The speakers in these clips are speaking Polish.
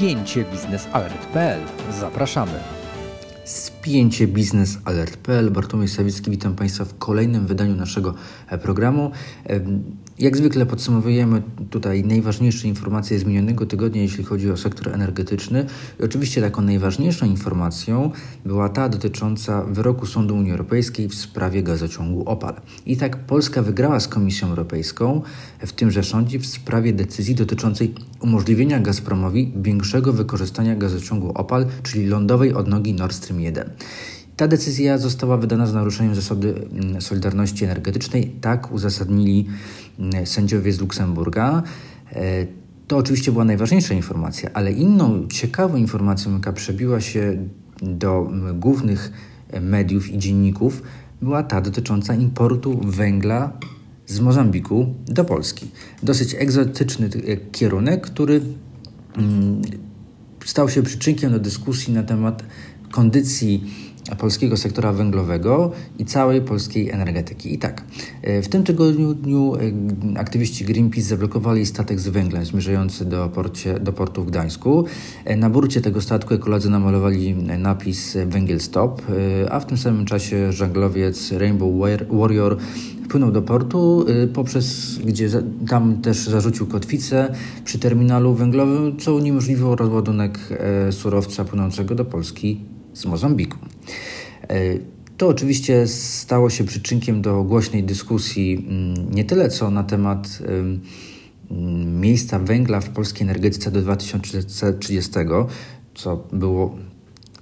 spięcie biznesalert.pl. Zapraszamy. Spięcie biznesalert.pl. Bartłomiej Sawicki, witam Państwa w kolejnym wydaniu naszego e, programu. Jak zwykle podsumowujemy tutaj najważniejsze informacje z minionego tygodnia, jeśli chodzi o sektor energetyczny. I oczywiście taką najważniejszą informacją była ta dotycząca wyroku Sądu Unii Europejskiej w sprawie gazociągu Opal. I tak Polska wygrała z Komisją Europejską w tymże sądzie w sprawie decyzji dotyczącej umożliwienia Gazpromowi większego wykorzystania gazociągu Opal, czyli lądowej odnogi Nord Stream 1. Ta decyzja została wydana z naruszeniem zasady mm, solidarności energetycznej. Tak uzasadnili mm, sędziowie z Luksemburga. E, to oczywiście była najważniejsza informacja, ale inną ciekawą informacją, jaka przebiła się do mm, głównych mediów i dzienników, była ta dotycząca importu węgla z Mozambiku do Polski. Dosyć egzotyczny e, kierunek, który stał się przyczynkiem do dyskusji na temat kondycji polskiego sektora węglowego i całej polskiej energetyki. I tak, e, w tym tygodniu e, aktywiści Greenpeace zablokowali statek z węglem zmierzający do, porcie, do portu w Gdańsku. E, na burcie tego statku ekolodzy namalowali napis Węgiel Stop, a w tym samym czasie żaglowiec Rainbow Warrior wpłynął do portu, poprzez gdzie tam też zarzucił kotwicę przy terminalu węglowym, co uniemożliwiło rozładunek surowca płynącego do Polski z Mozambiku. E, to oczywiście stało się przyczynkiem do głośnej dyskusji mm, nie tyle co na temat mm, miejsca węgla w polskiej energetyce do 2030, co było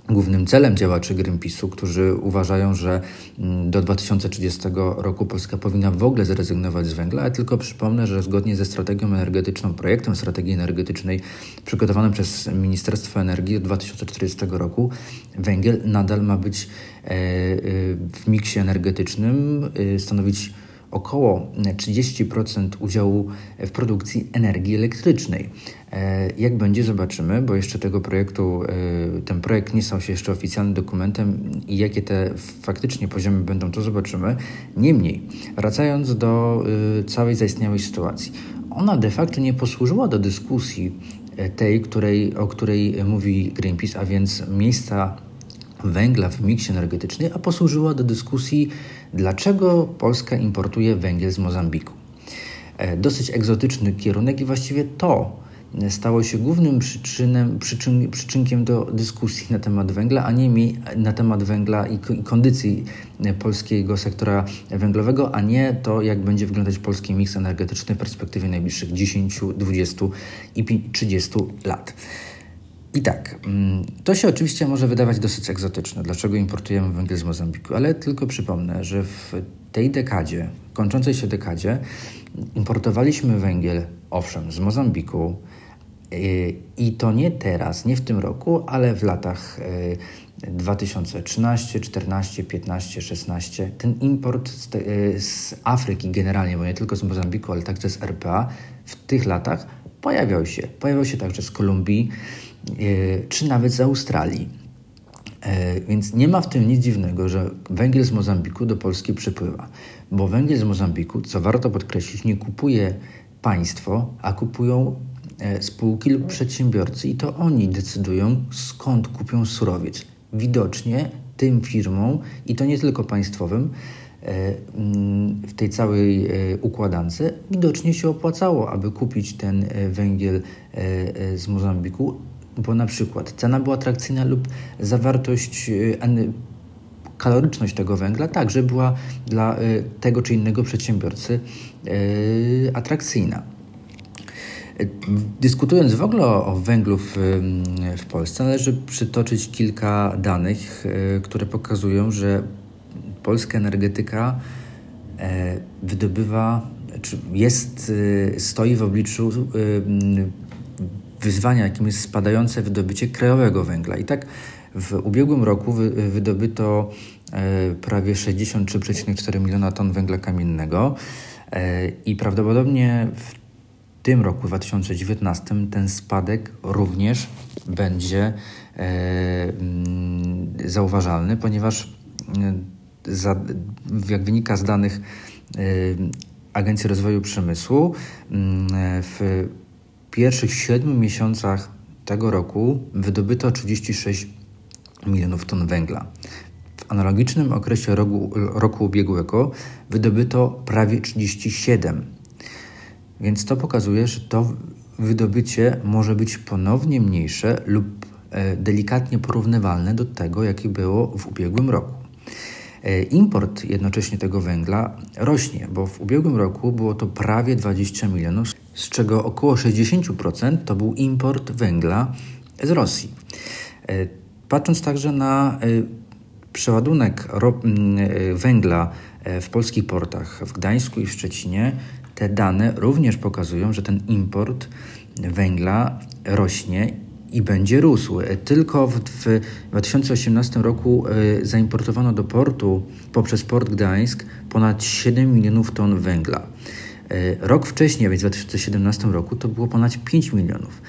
głównym celem działaczy Greenpeace'u, którzy uważają, że mm, do 2030 roku Polska powinna w ogóle zrezygnować z węgla. Tylko przypomnę, że zgodnie ze strategią energetyczną, projektem strategii energetycznej przygotowanym przez Ministerstwo Energii do 2040 roku, węgiel nadal ma być e, e, w miksie energetycznym e, stanowić około 30% udziału w produkcji energii elektrycznej. E, jak będzie, zobaczymy, bo jeszcze tego projektu, e, ten projekt nie stał się jeszcze oficjalnym dokumentem i jakie te faktycznie poziomy będą, to zobaczymy. Niemniej, wracając do e, całej zaistniałej sytuacji, ona de facto nie posłużyła do dyskusji tej, której, o której mówi Greenpeace, a więc miejsca węgla w miksie energetycznym, a posłużyła do dyskusji, dlaczego Polska importuje węgiel z Mozambiku. Dosyć egzotyczny kierunek i właściwie to stało się głównym przyczynem, przyczyn, przyczynkiem do dyskusji na temat węgla, a nie na temat węgla i kondycji polskiego sektora węglowego, a nie to, jak będzie wyglądać polski miks energetyczny w perspektywie najbliższych 10, 20 i 30 lat. I tak, mm, to się oczywiście może wydawać dosyć egzotyczne, dlaczego importujemy węgiel z Mozambiku, ale tylko przypomnę, że w tej dekadzie, kończącej się dekadzie, importowaliśmy węgiel, owszem, z Mozambiku, i to nie teraz, nie w tym roku, ale w latach 2013, 14, 15, 16. Ten import z, e, z Afryki generalnie, bo nie tylko z Mozambiku, ale także z RPA, w tych latach pojawiał się. Pojawiał się także z Kolumbii czy nawet z Australii. E, więc nie ma w tym nic dziwnego, że węgiel z Mozambiku do Polski przypływa, bo węgiel z Mozambiku, co warto podkreślić, nie kupuje państwo, a kupują E, spółki lub przedsiębiorcy i to oni decydują, skąd kupią surowiec. Widocznie tym firmom, i to nie tylko państwowym, e, w tej całej układance widocznie się opłacało, aby kupić ten węgiel z Mozambiku, bo na przykład cena była atrakcyjna lub zawartość, kaloryczność tego węgla także była dla tego czy innego przedsiębiorcy atrakcyjna. Dyskutując w ogóle o, węglu w, w Polsce, należy przytoczyć kilka danych, które pokazują, że polska energetyka e, wydobywa, czy jest, stoi w obliczu wyzwania, jakim jest spadające wydobycie krajowego węgla. I tak w ubiegłym roku wydobyto prawie 63,4 miliona ton węgla kamiennego i prawdopodobnie w tym roku, 2019, ten spadek również będzie e, mm, zauważalny, ponieważ e, za, jak wynika z danych e, Agencji Rozwoju Przemysłu, mm, w pierwszych siedmiu miesiącach tego roku wydobyto 36 milionów ton węgla. W analogicznym okresie roku, roku ubiegłego wydobyto prawie 37. Więc to pokazuje, że to wydobycie może być ponownie mniejsze lub e, delikatnie porównywalne do tego, jakie było w ubiegłym roku. E, import jednocześnie tego węgla rośnie, bo w ubiegłym roku było to prawie 20 milionów, z czego około 60% to był import węgla z Rosji. E, patrząc także na przeładunek węgla w polskich portach w Gdańsku i w Szczecinie, te dane również pokazują, że ten import węgla rośnie i będzie rósł. Tylko w, w 2018 roku zaimportowano do portu poprzez port Gdańsk ponad 7 milionów ton węgla. Y, rok wcześniej, więc w 2017 roku, to było ponad 5 milionów.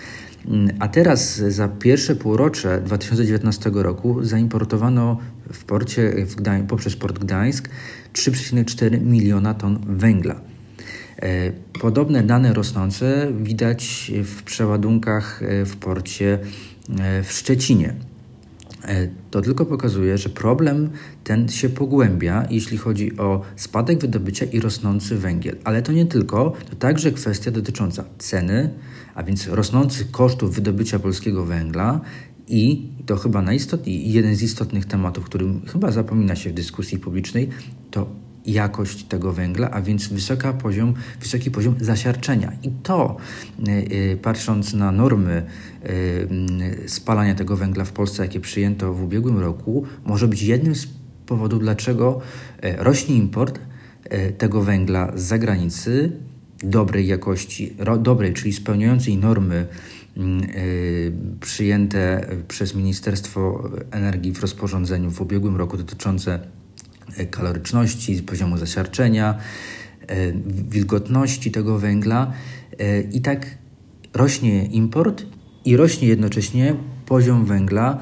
Mm, a teraz za pierwsze półrocze 2019 roku zaimportowano w porcie w Gdań, poprzez port Gdańsk 3,4 miliona ton węgla. E, podobne dane rosnące widać w przeładunkach e, w porcie e, w Szczecinie. To tylko pokazuje, że problem ten się pogłębia, jeśli chodzi o spadek wydobycia i rosnący węgiel. Ale to nie tylko, to także kwestia dotycząca ceny, a więc rosnących kosztów wydobycia polskiego węgla i to chyba najistotniej, jeden z istotnych tematów, którym chyba zapomina się w dyskusji publicznej, to jakość tego węgla, a więc wysoka poziom, wysoki poziom zasiarczenia. I to, y, y, patrząc na normy y, spalania tego węgla w Polsce, jakie przyjęto w ubiegłym roku, może być jednym z powodów, dlaczego rośnie import tego węgla z zagranicy dobrej jakości, dobrej, czyli spełniającej normy przyjęte przez Ministerstwo Energii w rozporządzeniu w ubiegłym roku dotyczące E, kaloryczności, poziomu zasiarczenia, e, wilgotności tego węgla. E, I tak rośnie import i rośnie jednocześnie poziom węgla.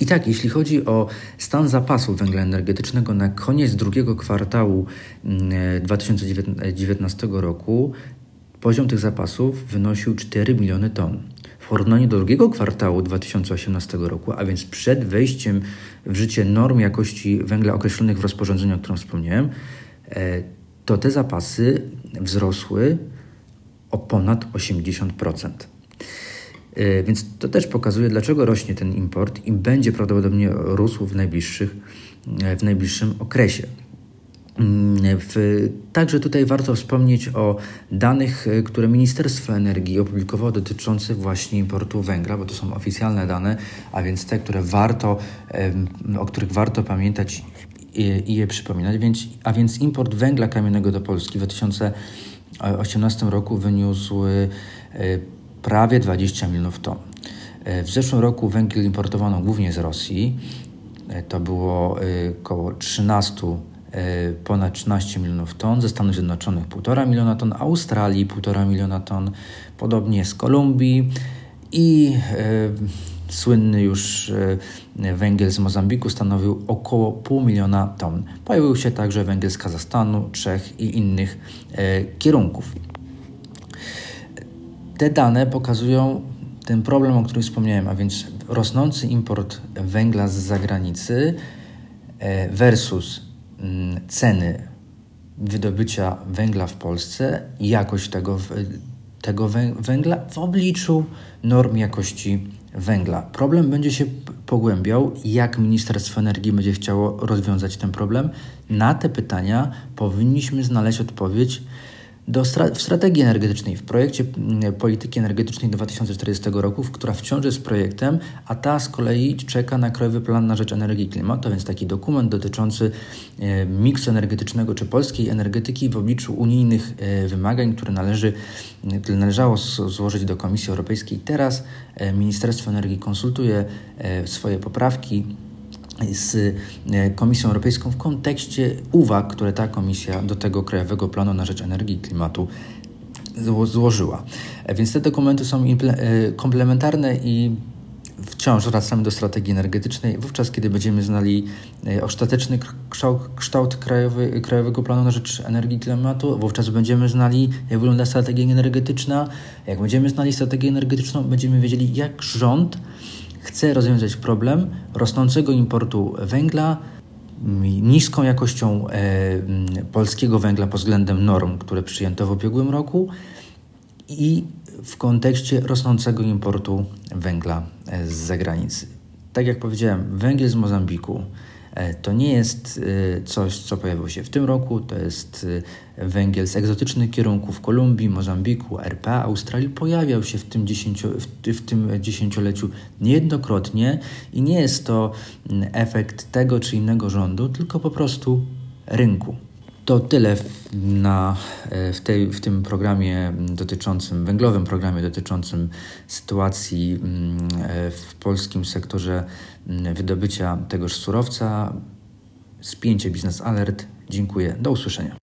I tak, jeśli chodzi o stan zapasu węgla energetycznego na koniec drugiego kwartału 2019 mm, roku, poziom tych zapasów wynosił 4 miliony ton. Porównaniu do drugiego kwartału 2018 roku, a więc przed wejściem w życie norm jakości węgla określonych w rozporządzeniu, o którym wspomniałem, e, to te zapasy wzrosły o ponad 80%. E, więc to też pokazuje, dlaczego rośnie ten import i będzie prawdopodobnie rósł w, najbliższych, e, w najbliższym okresie. Mm, w, także tutaj warto wspomnieć o danych, e, które Ministerstwo Energii opublikowało dotyczących właśnie importu węgla, bo to są oficjalne dane, a więc te, które warto, o których warto pamiętać i, i je przypominać. Więc, a więc import węgla kamiennego do Polski w 2018 roku wyniósł e, prawie 20 milionów ton. E, w zeszłym roku węgiel importowano głównie z Rosji. To było około 13 E, ponad 13 milionów ton, ze Stanów Zjednoczonych 1,5 miliona ton, Australii 1,5 miliona ton, podobnie z Kolumbii i e, słynny już e, węgiel z Mozambiku stanowił około pół miliona ton. Pojawił się także węgiel z Kazachstanu, Czech i innych e, kierunków. Te dane pokazują ten problem, o którym wspomniałem, a więc rosnący import węgla z zagranicy e, versus ceny wydobycia węgla w Polsce i jakość tego, tego węgla w obliczu norm jakości węgla. Problem będzie się pogłębiał. Jak Ministerstwo Energii będzie chciało rozwiązać ten problem? Na te pytania powinniśmy znaleźć odpowiedź do stra w strategii energetycznej, w projekcie mm, polityki energetycznej 2040 roku, która wciąż jest projektem, a ta z kolei czeka na Krajowy Plan na Rzecz Energii i Klimatu, więc taki dokument dotyczący e, miksu energetycznego czy polskiej energetyki w obliczu unijnych e, wymagań, które należy, należało złożyć do Komisji Europejskiej. Teraz e, Ministerstwo Energii konsultuje swoje poprawki z e, Komisją Europejską w kontekście uwag, które ta komisja do tego Krajowego Planu na Rzecz Energii i Klimatu złożyła. E, więc te dokumenty są e, komplementarne i wciąż wracamy do strategii energetycznej, wówczas kiedy będziemy znali ostateczny kształt, kształt krajowy, Krajowego Planu na rzecz Energii i Klimatu, wówczas będziemy znali, jak wygląda strategia energetyczna. Jak będziemy znali strategię energetyczną, będziemy wiedzieli, jak rząd chce rozwiązać problem rosnącego importu węgla, niską jakością e, polskiego węgla pod względem norm, które przyjęto w ubiegłym roku i w kontekście rosnącego importu węgla e, z zagranicy. Tak jak powiedziałem, węgiel z Mozambiku to nie jest e, coś, co pojawiło się w tym roku, to jest węgiel z egzotycznych kierunków Kolumbii, Mozambiku, RPA, Australii. Pojawiał się w tym, dziesięcio, w tym dziesięcioleciu niejednokrotnie i nie jest to mm, efekt tego czy innego rządu, tylko po prostu rynku. To tyle w, na, e, w, tej, w tym programie dotyczącym, węglowym programie dotyczącym sytuacji mm, e, w polskim sektorze mm, wydobycia tegoż surowca. Spięcie Biznes Alert. Dziękuję. Do usłyszenia.